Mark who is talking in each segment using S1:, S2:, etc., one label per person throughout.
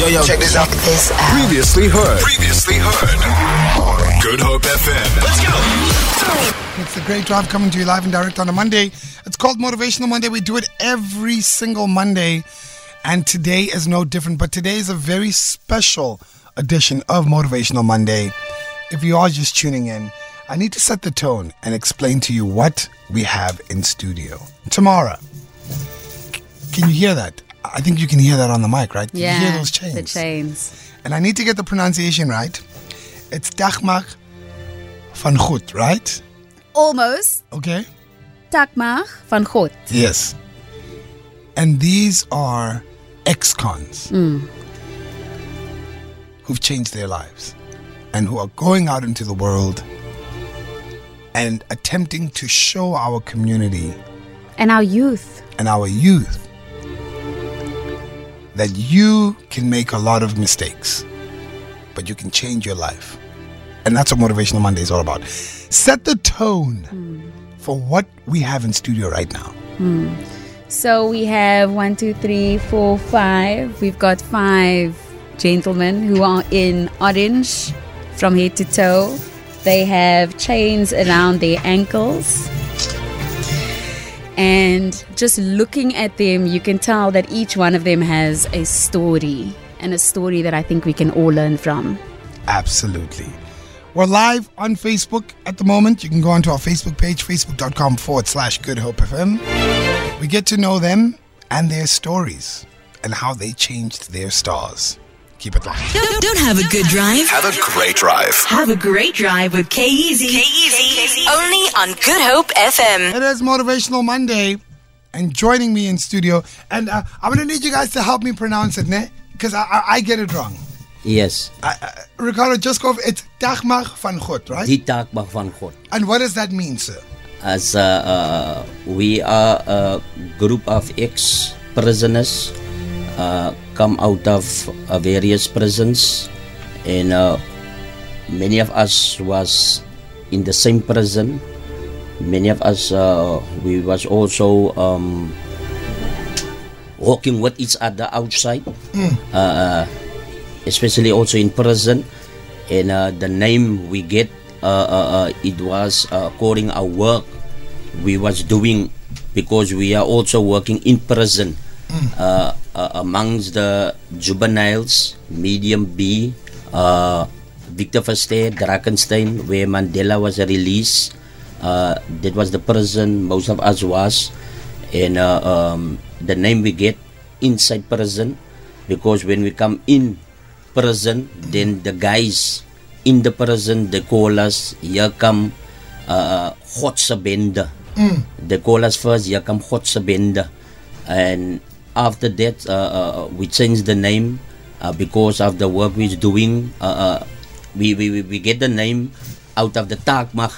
S1: Yo, yo, check this out.
S2: This out.
S3: Previously heard.
S4: Previously heard. Good Hope FM. Let's go.
S5: It's the Great Drive coming to you live and direct on a Monday. It's called Motivational Monday. We do it every single Monday, and today is no different. But today is a very special edition of Motivational Monday. If you are just tuning in, I need to set the tone and explain to you what we have in studio. Tamara, can you hear that? I think you can hear that on the mic, right? Can
S6: Yeah,
S5: you hear those chains?
S6: the chains.
S5: And I need to get the pronunciation right. It's Dagmar van Goed, right?
S6: Almost.
S5: Okay.
S6: Takmag van.
S5: Yes. And these are ex cons mm. who've changed their lives and who are going out into the world and attempting to show our community
S6: And our youth.
S5: and our youth that you can make a lot of mistakes, but you can change your life. And that's what Motivational Monday is all about. Set the tone hmm. for what we have in studio right now. Hmm.
S6: So we have one, two, three, four, five. We've got five gentlemen who are in orange from head to toe. They have chains around their ankles. And just looking at them, you can tell that each one of them has a story and a story that I think we can all learn from.
S5: Absolutely. We're live on Facebook at the moment. You can go onto our Facebook page, facebook.com forward slash Good Hope FM. We get to know them and their stories and how they changed their stars. Keep it locked.
S2: Don't, don't have a good drive.
S4: Have a great drive.
S2: Have a great drive with Kyeezi. Kyeezi. Only on Good Hope FM.
S5: It is Motivational Monday, and joining me in studio, and uh, I'm gonna need you guys to help me pronounce it, ne? Because I, I, I get it wrong.
S7: Yes,
S5: Uh, uh, Ricardo, just go. It's Dagmar van God, right?
S7: die taak mag van God.
S5: And what does that mean, sir?
S7: As uh, uh, we are a group of ex-prisoners, uh, come out of uh, various prisons, and uh, many of us was in the same prison. Many of us uh, we was also um, walking with each other outside, uh, especially also in prison. And uh, the name we get, uh, uh, it was uh, according our work we was doing because we are also working in prison uh, uh, amongst the juveniles, medium B, uh, Victor Verster, Drakenstein, where Mandela was released. Uh, that was the prison most of us was, and uh, um, the name we get inside prison because when we come in prison, then the guys in the prison they call us here come uh, Godse bende. They call us first here come Godse bende, and after that uh, uh, we changed the name uh, because of the work we're doing. Uh, uh, we, we we- get the name out of the takmag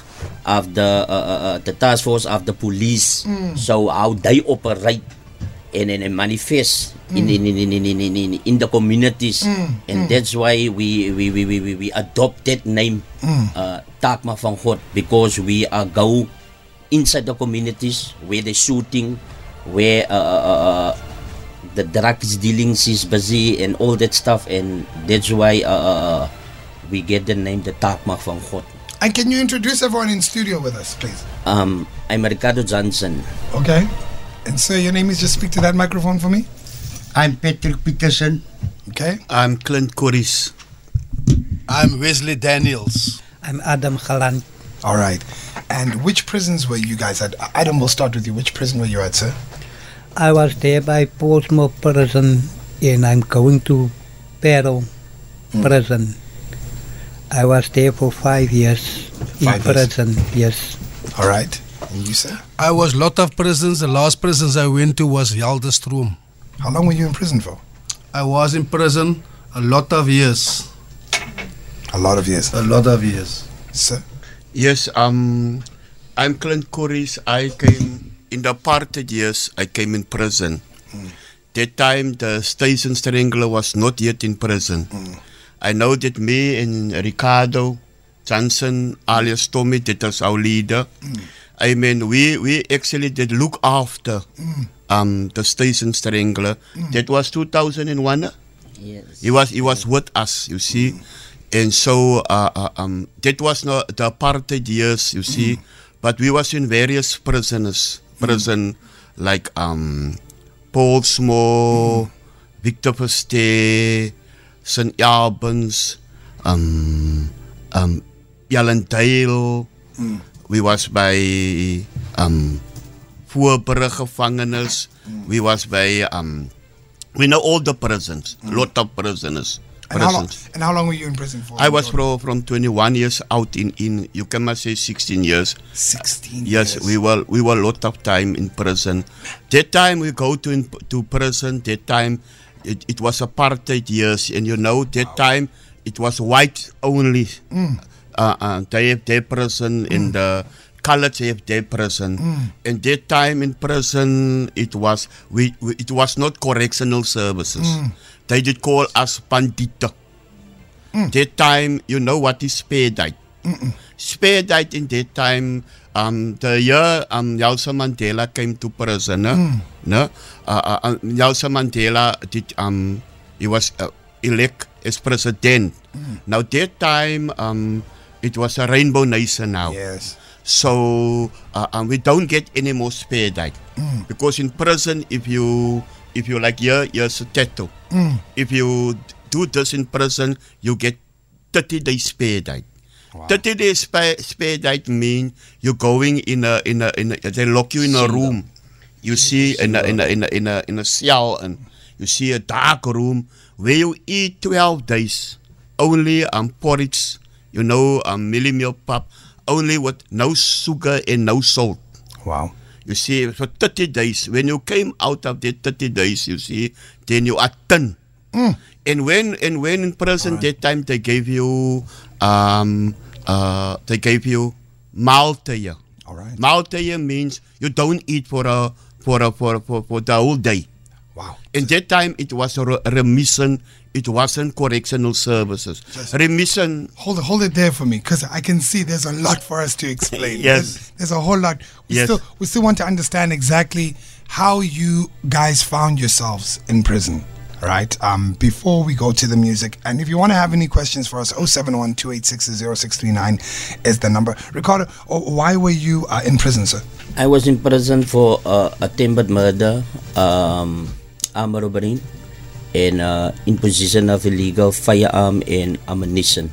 S7: of the uh, the task force of the police. So how they operate and and, and manifest in, in, in, in, in, in, in, in the communities. And that's why we we, we, we, we, adopt that name uh, Taakmag van God because we are go inside the communities where the shooting where uh, uh, the drugs dealings is busy and all that stuff and that's why uh, uh, we get the name the Taakmag van God
S5: And can you introduce everyone in studio with us, please?
S7: um, I'm Ricardo Johnson
S5: Okay. And sir, your name is just speak to that microphone for me.
S8: I'm Patrick Peterson.
S5: Okay.
S9: I'm Clint Corris.
S1: I'm Wesley Daniels.
S8: I'm Adam Galant.
S5: All right. And which prisons were you guys at? Adam, we'll start with you. Which prison were you at, sir?
S8: I was there by Pollsmoor Prison and I'm going to Pero Prison. I was there for five years in
S5: years.
S8: prison, yes.
S5: All right. And you, sir?
S9: I was lot of prisons. The last prisons I went to was Helderstroom.
S5: How long were you in prison for?
S9: I was in prison a lot of years.
S5: A lot of years.
S9: A lot of years.
S5: Sir?
S10: Yes, um, I'm Clint Corris. I came in the apartheid years. I came in prison. That time, the station strangler was not yet in prison. I know that me and Ricardo Johnson, alias Tommy, that was our leader. I mean, we, we actually did look after um, the station strangler. That was 2001.
S7: Yes.
S10: He was he was with us, you see. And so uh, uh, um, that was not the apartheid years, you see. But we was in various prisons, prison like um, Paulsmoor, Victor Verster, St. Albans, um, um, Ellendale. We was by um, Voorburg gevangenis. We was by um, we know all the prisons, lot of prisoners.
S5: And how, long, and how long were you in prison for?
S10: I was from, from 21 years out in, in you can must say 16 years.
S5: 16
S10: Yes,
S5: years.
S10: we were we were a lot of time in prison. That time we go to in, to prison. That time it, it was apartheid years, and you know that time it was white only.
S5: Mm.
S10: Uh, uh, they have their prison in the coloreds have their prison. And that time in prison it was we, we it was not correctional services. They did call us pandita. That time you know what is spare diet. Spare diet in that time. Um, the year um, Nelson Mandela came to prison, no? no? Uh, uh, uh, Nelson Mandela did um, he was uh, elect as president. Now that time um, it was a rainbow nation now.
S5: Yes.
S10: So uh, um, we don't get any more spare diet because in prison if you if you like here here's a tattoo. If you do this in prison you get 30 days spare diet. 30 days spare, spare diet mean you're going in a in a in a they lock you in a room. You see in a in a in a in a in a cell and you see a dark room where you eat 12 days only um porridge, you know, um mielie meal pap, only with no sugar and no salt.
S5: Wow.
S10: You see, for 30 days, when you came out of the 30 days, you see, then you are thin. And when and when in prison that time they gave you um uh they gave you maltaya.
S5: All right.
S10: Maltaya means you don't eat for a for a for for, for the whole day.
S5: Wow.
S10: In that time it was a remission, it wasn't correctional services. Remission
S5: Hold it, hold it there for me, because I can see there's a lot for us to explain.
S10: Yes.
S5: There's, there's a whole lot. We
S10: Yes.
S5: still we still want to understand exactly how you guys found yourselves in prison. Right. Um, before we go to the music, and if you want to have any questions for us, 071 is the number. Ricardo, oh, why were you uh, in prison, sir?
S7: I was in prison for uh, attempted murder, um, armed robbery, and uh, imposition of illegal firearm and ammunition.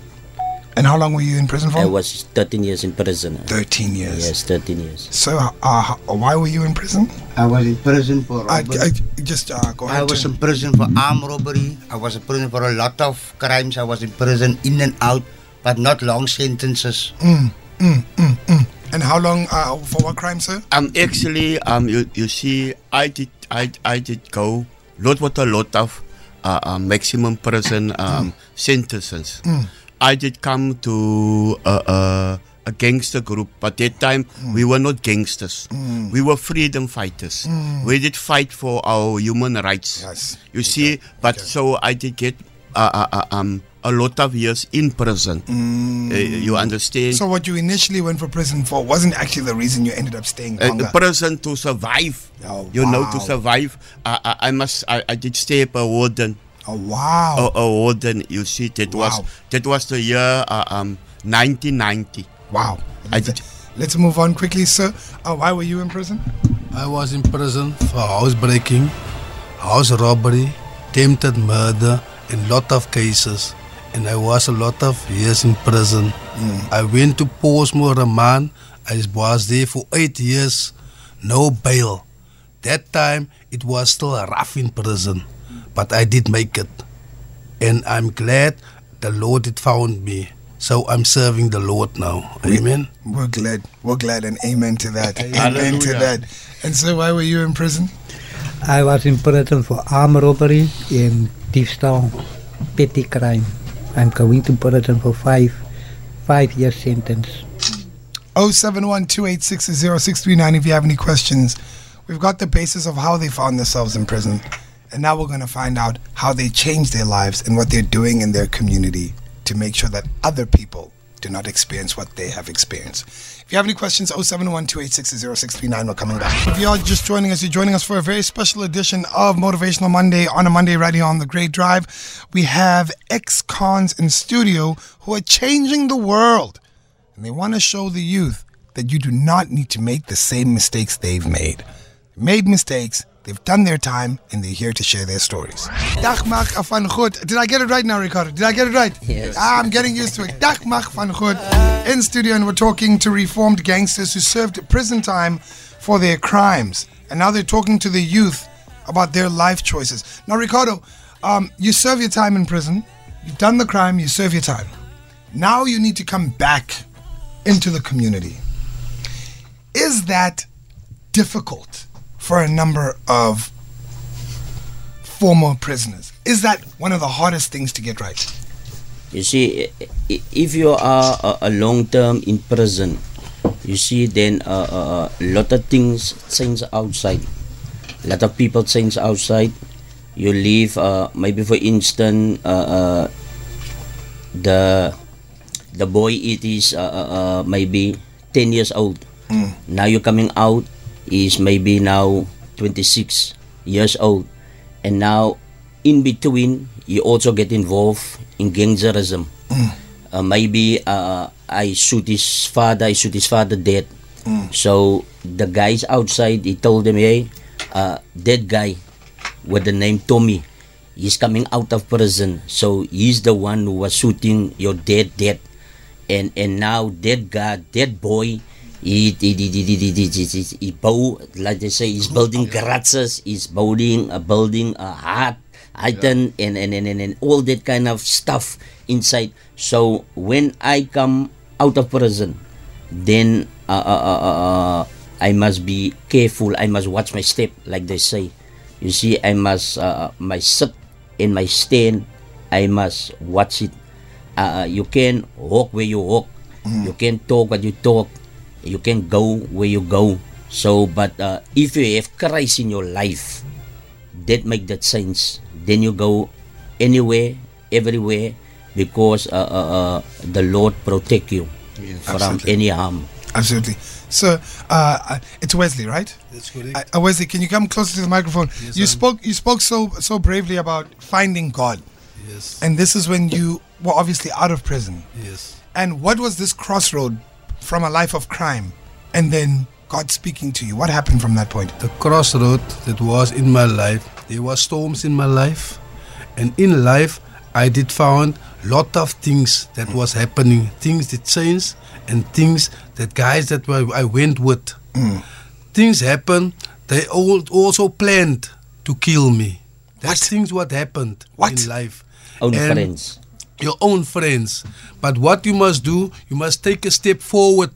S5: And how long were you in prison for?
S7: I was 13 years in prison.
S5: 13 years.
S7: Yes, 13 years.
S5: So, uh, why were you in prison?
S3: I was in prison for
S5: I,
S3: robbery.
S5: I, just uh, go ahead.
S3: I was in prison for armed robbery. I was in prison for a lot of crimes. I was in prison in and out, but not long sentences.
S5: Mm, mm, mm, mm. And how long uh, for what crime, sir?
S10: Um, actually, um, you, you see, I did, I, I did go lot with a lot of uh, uh, maximum prison um, sentences.
S5: Mm.
S10: I did come to a, a, a gangster group, but that time we were not gangsters.
S5: Mm.
S10: We were freedom fighters.
S5: Mm.
S10: We did fight for our human rights.
S5: Yes.
S10: You see, but so I did get uh, uh, uh, um, a lot of years in prison. Uh, you understand?
S5: Mm. So what you initially went for prison for wasn't actually the reason you ended up staying
S10: uh,
S5: longer.
S10: prison to survive.
S5: Oh,
S10: you know, to survive. I, I, I must. I, I did stay up a warden.
S5: Oh wow!
S10: A, a warden. You see, that was that was the year uh, um 1990.
S5: Wow.
S10: I did.
S5: Let's move on quickly, sir. Uh, why were you in prison?
S9: I was in prison for housebreaking, house robbery, attempted murder, and lot of cases. And I was a lot of years in prison. Hmm. I went to Pollsmoor Remand. I was there for eight years, no bail. That time it was still rough in prison, but I did make it. And I'm glad the Lord had found me. So I'm serving the Lord now. Amen.
S5: We're glad. We're glad, and amen to that. Amen to that. And so, why were you in prison?
S8: I was in prison for armed robbery and diefstal, petty crime. I'm going to prison for five, five year sentence.
S5: 071 if you have any questions. We've got the basis of how they found themselves in prison. And now we're going to find out how they changed their lives and what they're doing in their community to make sure that other people do not experience what they have experienced. If you have any questions, 071 We're coming back. If you're just joining us, you're joining us for a very special edition of Motivational Monday on a Monday right on the Great Drive. We have ex cons in studio who are changing the world. And they want to show the youth that you do not need to make the same mistakes they've made. Made mistakes, they've done their time, and they're here to share their stories. Dagmar van Goed. Did I get it right now, Ricardo? Did I get it right?
S7: Yes.
S5: Ah, I'm getting used to it. Dagmar van Goed in studio, and we're talking to reformed gangsters who served prison time for their crimes. And now they're talking to the youth about their life choices. Now, Ricardo, um, you serve your time in prison. You've done the crime, you serve your time. Now you need to come back into the community. Is that difficult for a number of former prisoners? Is that one of the hardest things to get right?
S7: You see, if you are a, a long term in prison, you see, then a uh, uh, lot of things change outside. A lot of people change outside. You leave, uh, maybe for instance, uh, uh, the the boy it is uh, uh, uh, maybe 10 years old. Now you're coming out is maybe now 26 years old. And now in between you also get involved in gangsterism. Uh, maybe uh, I shoot his father, I shoot his father dead. So the guys outside, he told them, hey, uh, that guy with the name Tommy, he's coming out of prison. So he's the one who was shooting your dead dad. And and now that guy, that boy, he bow, like they say, he's building garages, he's building a building a hut, item, and, and, and, and, and all that kind of stuff inside. So when I come out of prison, then uh, uh, uh, uh, uh, I must be careful. I must watch my step, like they say. You see, I must uh, my sit and my stand. I must watch it. Uh, you can walk where you walk. You can talk what you talk. You can go where you go. So, but uh, if you have Christ in your life, that make that sense. Then you go anywhere, everywhere, because uh, uh, uh, the Lord protect you from
S5: Absolutely.
S7: any harm.
S5: Absolutely. So uh, uh, it's Wesley, right?
S9: That's correct.
S5: Uh, uh, Wesley, can you come closer to the microphone?
S9: Yes,
S5: you
S9: I'm-
S5: spoke. You spoke so so bravely about finding God,
S9: Yes.
S5: and this is when you were obviously out of prison.
S9: Yes.
S5: And what was this crossroad from a life of crime, and then God speaking to you? What happened from that point?
S9: The crossroad that was in my life. There were storms in my life, and in life I did found lot of things that was happening, things that changed, and things that guys that were, I went with. Mm. Things happen. They all also planned to kill me. That's things what happened
S5: What?
S9: in life.
S7: Own
S9: And
S7: friends.
S9: Your own friends. But what you must do, you must take a step forward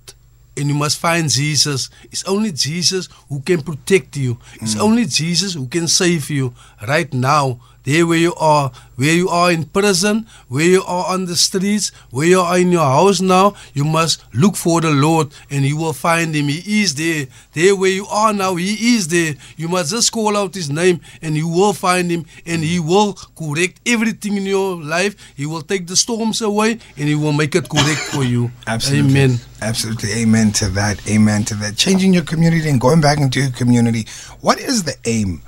S9: and you must find Jesus. It's only Jesus who can protect you. It's hmm. only Jesus who can save you right now. There where you are, where you are in prison, where you are on the streets, where you are in your house now, you must look for the Lord and you will find him. He is there. There where you are now, he is there. You must just call out his name and you will find him and he will correct everything in your life. He will take the storms away and he will make it correct for you. Absolutely. Amen.
S5: Absolutely. Amen to that. Amen to that. Changing your community and going back into your community. What is the aim?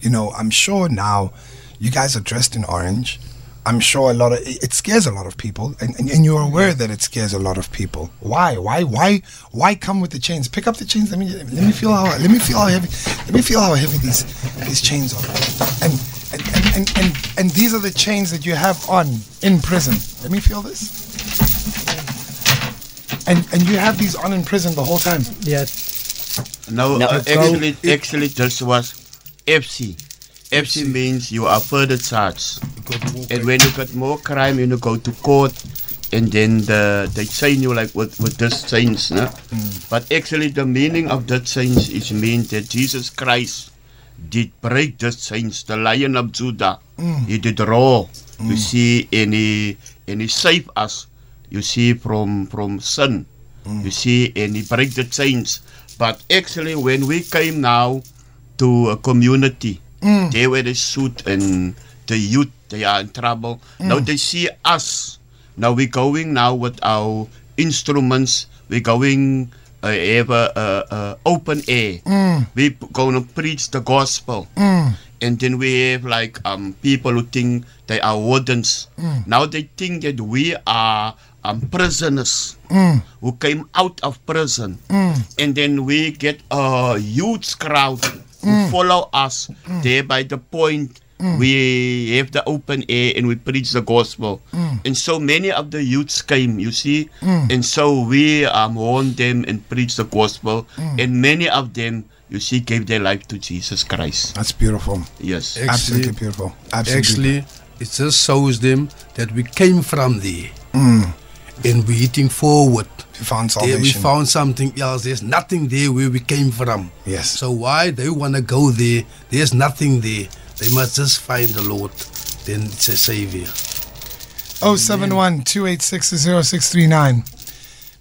S5: You know, I'm sure now you guys are dressed in orange. I'm sure a lot of it scares a lot of people, and, and, and you're aware that it scares a lot of people. Why? Why? Why? Why come with the chains? Pick up the chains. Let me let me feel how let me feel how heavy let me feel how heavy these these chains are. And and, and, and, and and these are the chains that you have on in prison. Let me feel this. And and you have these on in prison the whole time.
S8: Yes.
S10: No,
S7: No,
S10: uh, actually, actually, this was FC. FC means you are further charged. And when you got more crime, you know, go to court, and then the, they chain you like with, with this chains, no? Mm. But actually, the meaning of that chains is mean that Jesus Christ did break the chains, the Lion of Judah. Mm. He did roar. You mm. see, and he and he saved us. You see, from from sin. You see, and he break the chains. But actually, when we came now to a community, they were the suit and the youth, they are in trouble. Now they see us. Now we're going now with our instruments. We're going uh, have a, a, a open air.
S5: Mm.
S10: We're going to preach the gospel.
S5: Mm.
S10: And then we have like um, people who think they are wardens.
S5: Mm.
S10: Now they think that we are um, prisoners
S5: Mm.
S10: who came out of prison.
S5: Mm.
S10: And then we get a huge crowd who
S5: Mm.
S10: follow us there by the point.
S5: Mm.
S10: We have the open air and we preach the gospel.
S5: Mm.
S10: And so many of the youths came, you see.
S5: Mm.
S10: And so we um, warned them and preached the gospel.
S5: Mm.
S10: And many of them, you see, gave their life to Jesus Christ.
S5: That's beautiful.
S10: Yes.
S5: Absolutely beautiful. Absolutely.
S9: Actually, it just shows them that we came from there.
S5: Mm.
S9: And we're eating forward.
S5: We found
S9: There we found something else. There's nothing there where we came from.
S5: Yes.
S9: So why they want to go there? There's nothing there. They must just find the Lord. Then it's a savior.
S5: 071 286 0639.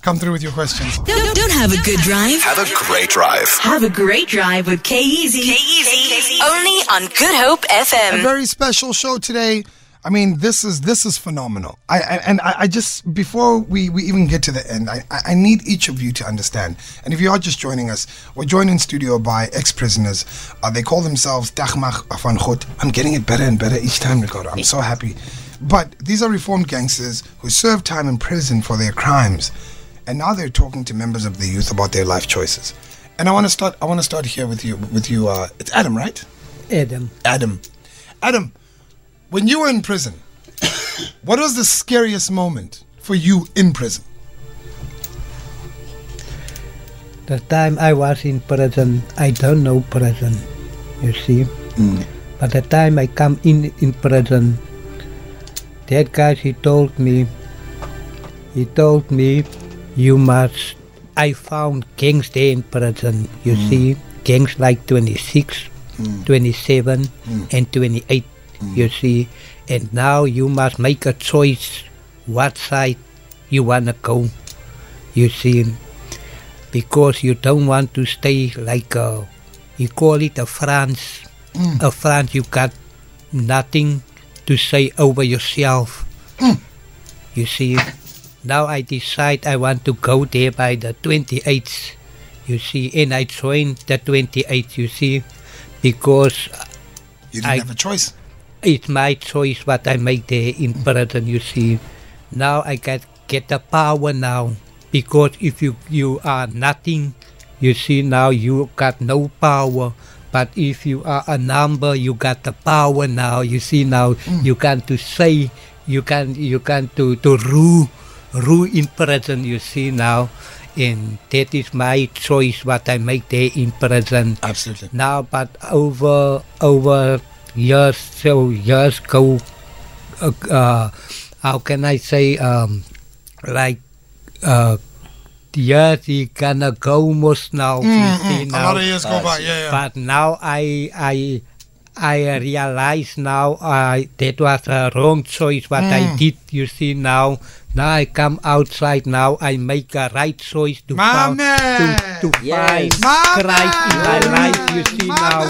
S5: Come through with your questions.
S2: Don't, don't have a good drive.
S4: Have a great drive.
S2: Have a great drive with Kyeezi. Kyeezi. Only on Good Hope FM.
S5: A
S2: FM.
S5: very special show today. I mean, this is this is phenomenal. I, and I, I just before we, we even get to the end, I, I need each of you to understand. And if you are just joining us, we're joined in studio by ex-prisoners. Uh, they call themselves Dagmag van. I'm getting it better and better each time, Ricardo. I'm so happy. But these are reformed gangsters who served time in prison for their crimes, and now they're talking to members of the youth about their life choices. And I want to start. I want to start here with you. With you, uh, it's Adam, right?
S8: Adam.
S5: Adam. Adam, when you were in prison, what was the scariest moment for you in prison?
S8: The time I was in prison, I don't know prison, you see. Mm. But the time I come in in prison, that guy he told me, he told me, you must. I found gangs there in prison. You mm. see, gangs like 26, mm. 27, and 28. You see, and now you must make a choice what side you wanna go. You see, because you don't want to stay like a, you call it a France.
S5: Mm.
S8: A France, you got nothing to say over yourself. You see, now I decide I want to go there by the 28th. You see, and I joined the 28th. You see, because
S5: You didn't
S8: I-
S5: have a choice.
S8: It's my choice what I make there in prison. You see, now I get get the power now because if you you are nothing, you see now you got no power. But if you are a number, you got the power now. You see now mm. you can to say, you can you can to to rule rule in prison. You see now. And that is my choice what I make there in prison.
S5: Absolutely.
S8: Now, but over over years, so years go. Uh, uh, how can I say? Um, like uh, years he gonna go almost now.
S5: Mm,
S8: you see
S5: mm, a
S8: now.
S5: lot of years go by, yeah, yeah.
S8: But now I I. I realize now I that was a wrong choice what I
S5: Mm.
S8: did. You see now, now I come outside now. I make a right choice to found, to, to find Christ in my life. You see now,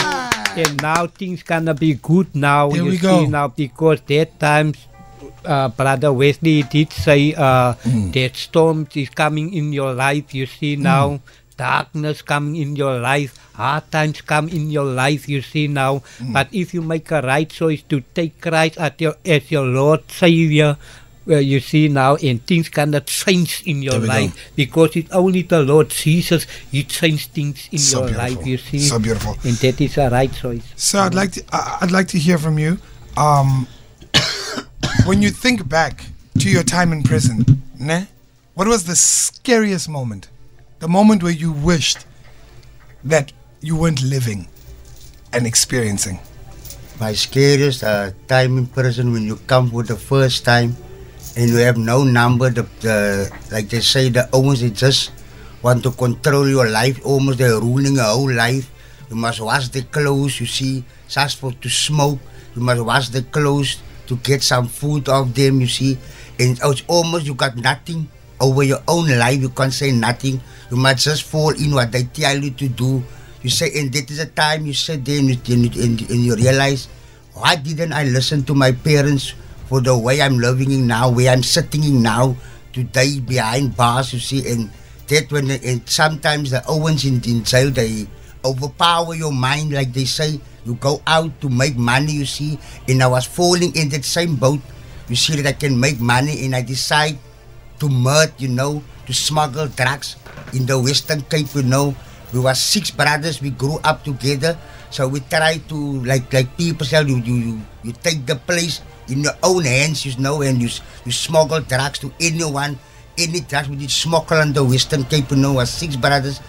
S8: and now things gonna be good now.
S5: There
S8: you
S5: we
S8: see
S5: go.
S8: now because that time. Uh, Brother Wesley did say uh,
S5: Mm.
S8: that storm is coming in your life. You see now, darkness coming in your life, hard times come in your life. You see now,
S5: Mm.
S8: but if you make a right choice to take Christ as your as your Lord Savior, well, you see now, and things gonna change in your
S5: There we go.
S8: life because it's only the Lord Jesus. He changed things in
S5: So
S8: your life. You see,
S5: So beautiful.
S8: and that is a right choice.
S5: So I'd like to I- I'd like to hear from you. Um, when you think back to your time in prison, ne? What was the scariest moment? The moment where you wished that you weren't living and experiencing.
S3: My scariest uh, time in prison when you come for the first time and you have no number. The, the like they say, the owners they just want to control your life. Almost they're ruling your whole life. You must wash the clothes. You see, for to smoke. You must wash the clothes to get some food off them. You see, and it's almost you got nothing over your own life. You can't say nothing. You must just fall in what they tell you to do. You say, and that is the time you sit there and and, and you realize, why didn't I listen to my parents for the way I'm living in now, where I'm sitting in now, today behind bars, you see, and that when and sometimes the Owens in, in jail they overpower your mind, like they say. You go out to make money, you see, and I was falling in that same boat. You see that I can make money, and I decide to murder, you know, to smuggle drugs in the Western Cape, you know. We were six brothers, we grew up together. So we try to like like people say you you you, you take the place in your own hands, you know, and you you smuggle drugs to anyone, any drugs we did smuggle on the Western Cape, you know, was six brothers.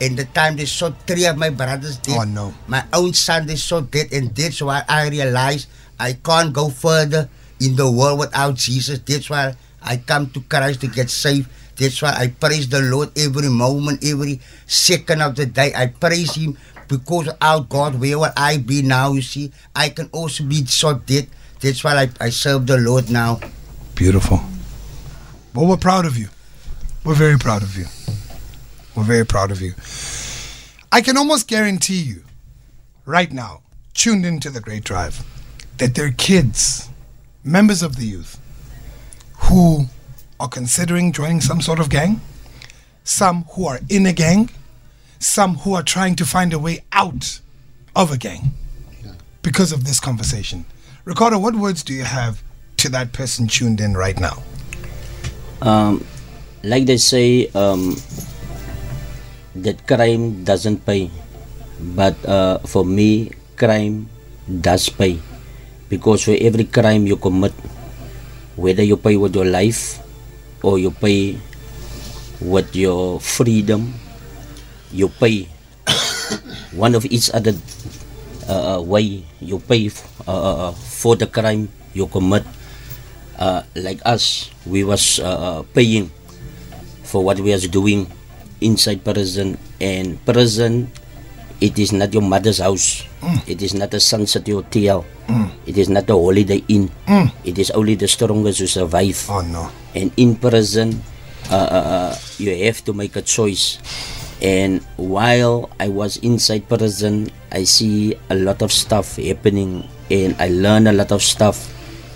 S3: And the time they saw three of my brothers dead.
S5: Oh, no.
S3: My own son they saw dead and dead. So I, I realized I can't go further in the world without Jesus. That's why I come to Christ to get saved. That's why I praise the Lord every moment, every second of the day. I praise Him because without God, where would I be now? You see, I can also be so dead. That's why I, I serve the Lord now.
S5: Beautiful. Well, we're proud of you. We're very proud of you. We're very proud of you. I can almost guarantee you, right now, tuned into the Great Drive, that there are kids, members of the youth, who are considering joining some sort of gang, some who are in a gang, some who are trying to find a way out of a gang because of this conversation. Ricardo, what words do you have to that person tuned in right now?
S7: Um, like they say, um, that crime doesn't pay, but uh, for me, crime does pay, because for every crime you commit, whether you pay with your life or you pay with your freedom, you pay one of each other uh, uh, you pay f- uh, uh, uh, for the crime you commit. Uh, like us, we was paying for what we was doing inside prison. And prison, it is not your mother's house. It is not a sunset hotel. It is not a holiday inn.
S5: Mm.
S7: It is only the strongest who survive.
S5: Oh no.
S7: And in prison, uh, uh, you have to make a choice. And while I was inside prison, I see a lot of stuff happening, and I learn a lot of stuff,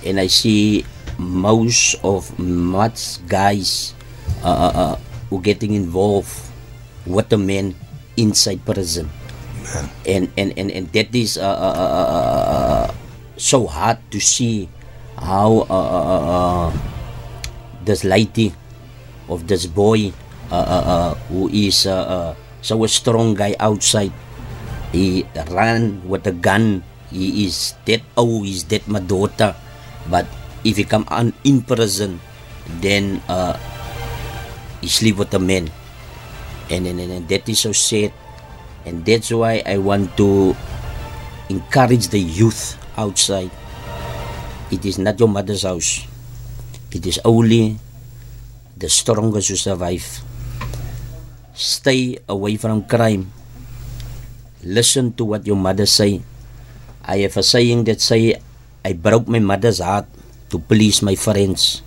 S7: and I see most of much guys uh, uh, uh, who getting involved with the men inside prison, and and and, and that is uh, uh, uh, uh, uh, so hard to see how uh, uh, uh, uh, this lady of this boy uh, uh, uh, who is uh, uh, so a strong guy outside he ran with a gun. He is dead. Oh he's dead my daughter. But if he come on in prison then uh, he sleep with the men and, and, and, that is so sad. And that's why I want to encourage the youth outside. It is not your mother's house. It is only the strongest who survive. Stay away from crime. Listen to what your mother say. I have a saying that say, I broke my mother's heart to please my friends.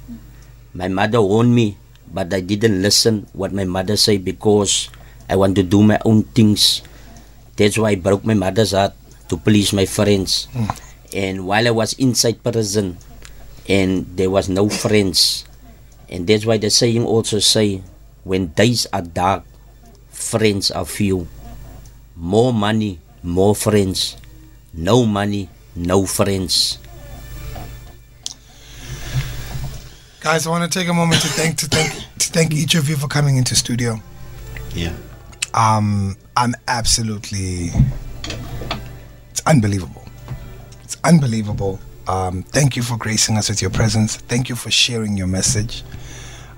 S7: My mother warned me, but I didn't listen what my mother say because I want to do my own things. That's why I broke my mother's heart to please my friends. Hmm. And while I was inside prison, and there was no friends, and that's why the saying also say, when days are dark, friends are few. More money, more friends. No money, no friends.
S5: Guys, I want to take a moment to thank to thank to thank each of you for coming into studio.
S10: Yeah.
S5: Um, I'm absolutely. It's unbelievable. It's unbelievable. Um, thank you for gracing us with your presence. Thank you for sharing your message.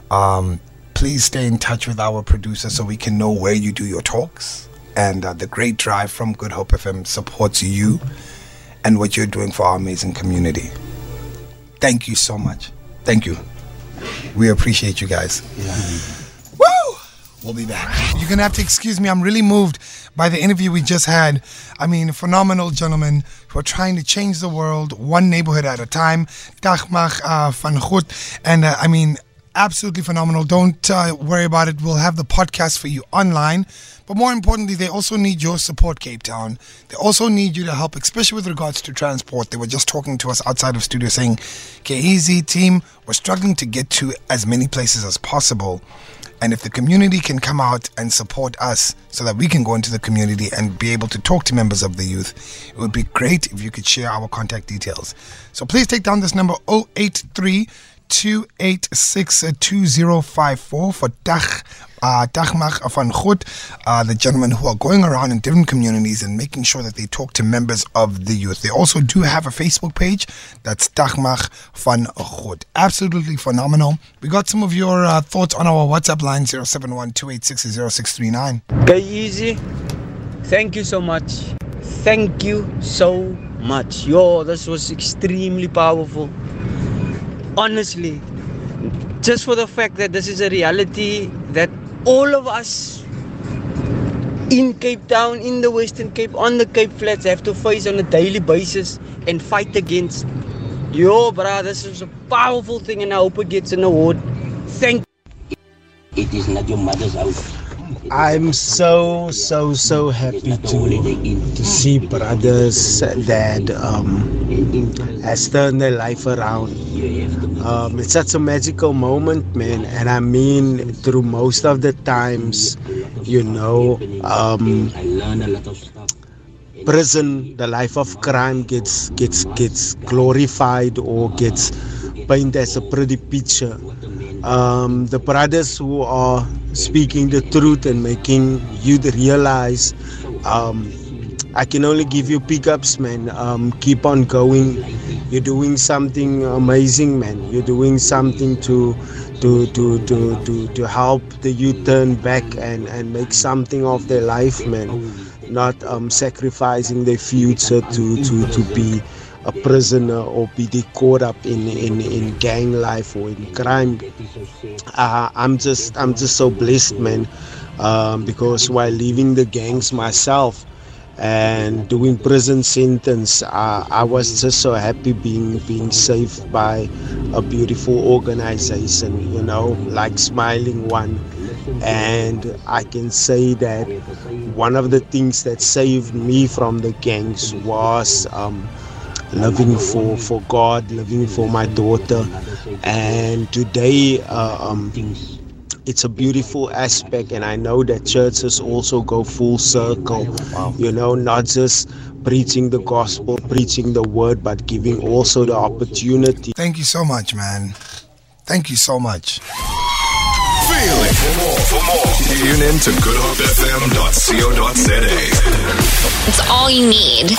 S5: Um, please stay in touch with our producer so we can know where you do your talks. And uh, the Great Drive from Good Hope FM supports you and what you're doing for our amazing community. Thank you so much. Thank you. We appreciate you guys. Woo! We'll be back. You're going to have to excuse me. I'm really moved by the interview we just had. I mean, phenomenal gentlemen who are trying to change the world one neighborhood at a time. Dagmag uh, van Goed. And uh, I mean, absolutely phenomenal. Don't uh, worry about it. We'll have the podcast for you online. But more importantly, they also need your support, Cape Town. They also need you to help, especially with regards to transport. They were just talking to us outside of studio saying, KEZ team, we're struggling to get to as many places as possible. And if the community can come out and support us so that we can go into the community and be able to talk to members of the youth, it would be great if you could share our contact details. So please take down this number 083 286 2054 for Dag. Uh, Dagmag van uh, the gentlemen who are going around in different communities and making sure that they talk to members of the youth. They also do have a Facebook page. That's Dagmag van Goed. Absolutely phenomenal. We got some of your uh, thoughts on our WhatsApp line 071 0639
S11: easy. Thank you so much. Thank you so much. Yo, this was extremely powerful. Honestly, just for the fact that this is a reality that all of us in Cape Town, in the Western Cape, on the Cape Flats have to face on a daily basis and fight against. Yo, brother, this is a powerful thing, and I hope it gets an award. Thank
S7: It is not your mother's house.
S12: I'm so so so happy to to see brothers that um, has turned their life around. Um, it's such a magical moment, man, and I mean through most of the times, you know, um, prison, the life of crime gets gets gets glorified or gets painted as a pretty picture. Um, the brothers who are speaking the truth and making you realize um, I can only give you pickups, man. Um, keep on going. You're doing something amazing, man. You're doing something to to to to to, to help the youth turn back and, and make something of their life, man. Not um, sacrificing their future to, to, to be a prisoner or be they caught up in, in, in gang life or in crime. Uh, I'm just I'm just so blessed, man, um, because while leaving the gangs myself and doing prison sentence, uh, I was just so happy being being saved by a beautiful organization, you know, like Smiling One. And I can say that one of the things that saved me from the gangs was um, living for, for God, living for my daughter. And today, uh, um, it's a beautiful aspect, and I know that churches also go full circle. You know, not just preaching the gospel, preaching the word, but giving also the opportunity.
S5: Thank you so much, man. Thank you so much.
S4: Feel it. For more, for more, tune in to goodhopefm.co.za.
S2: It's all you need.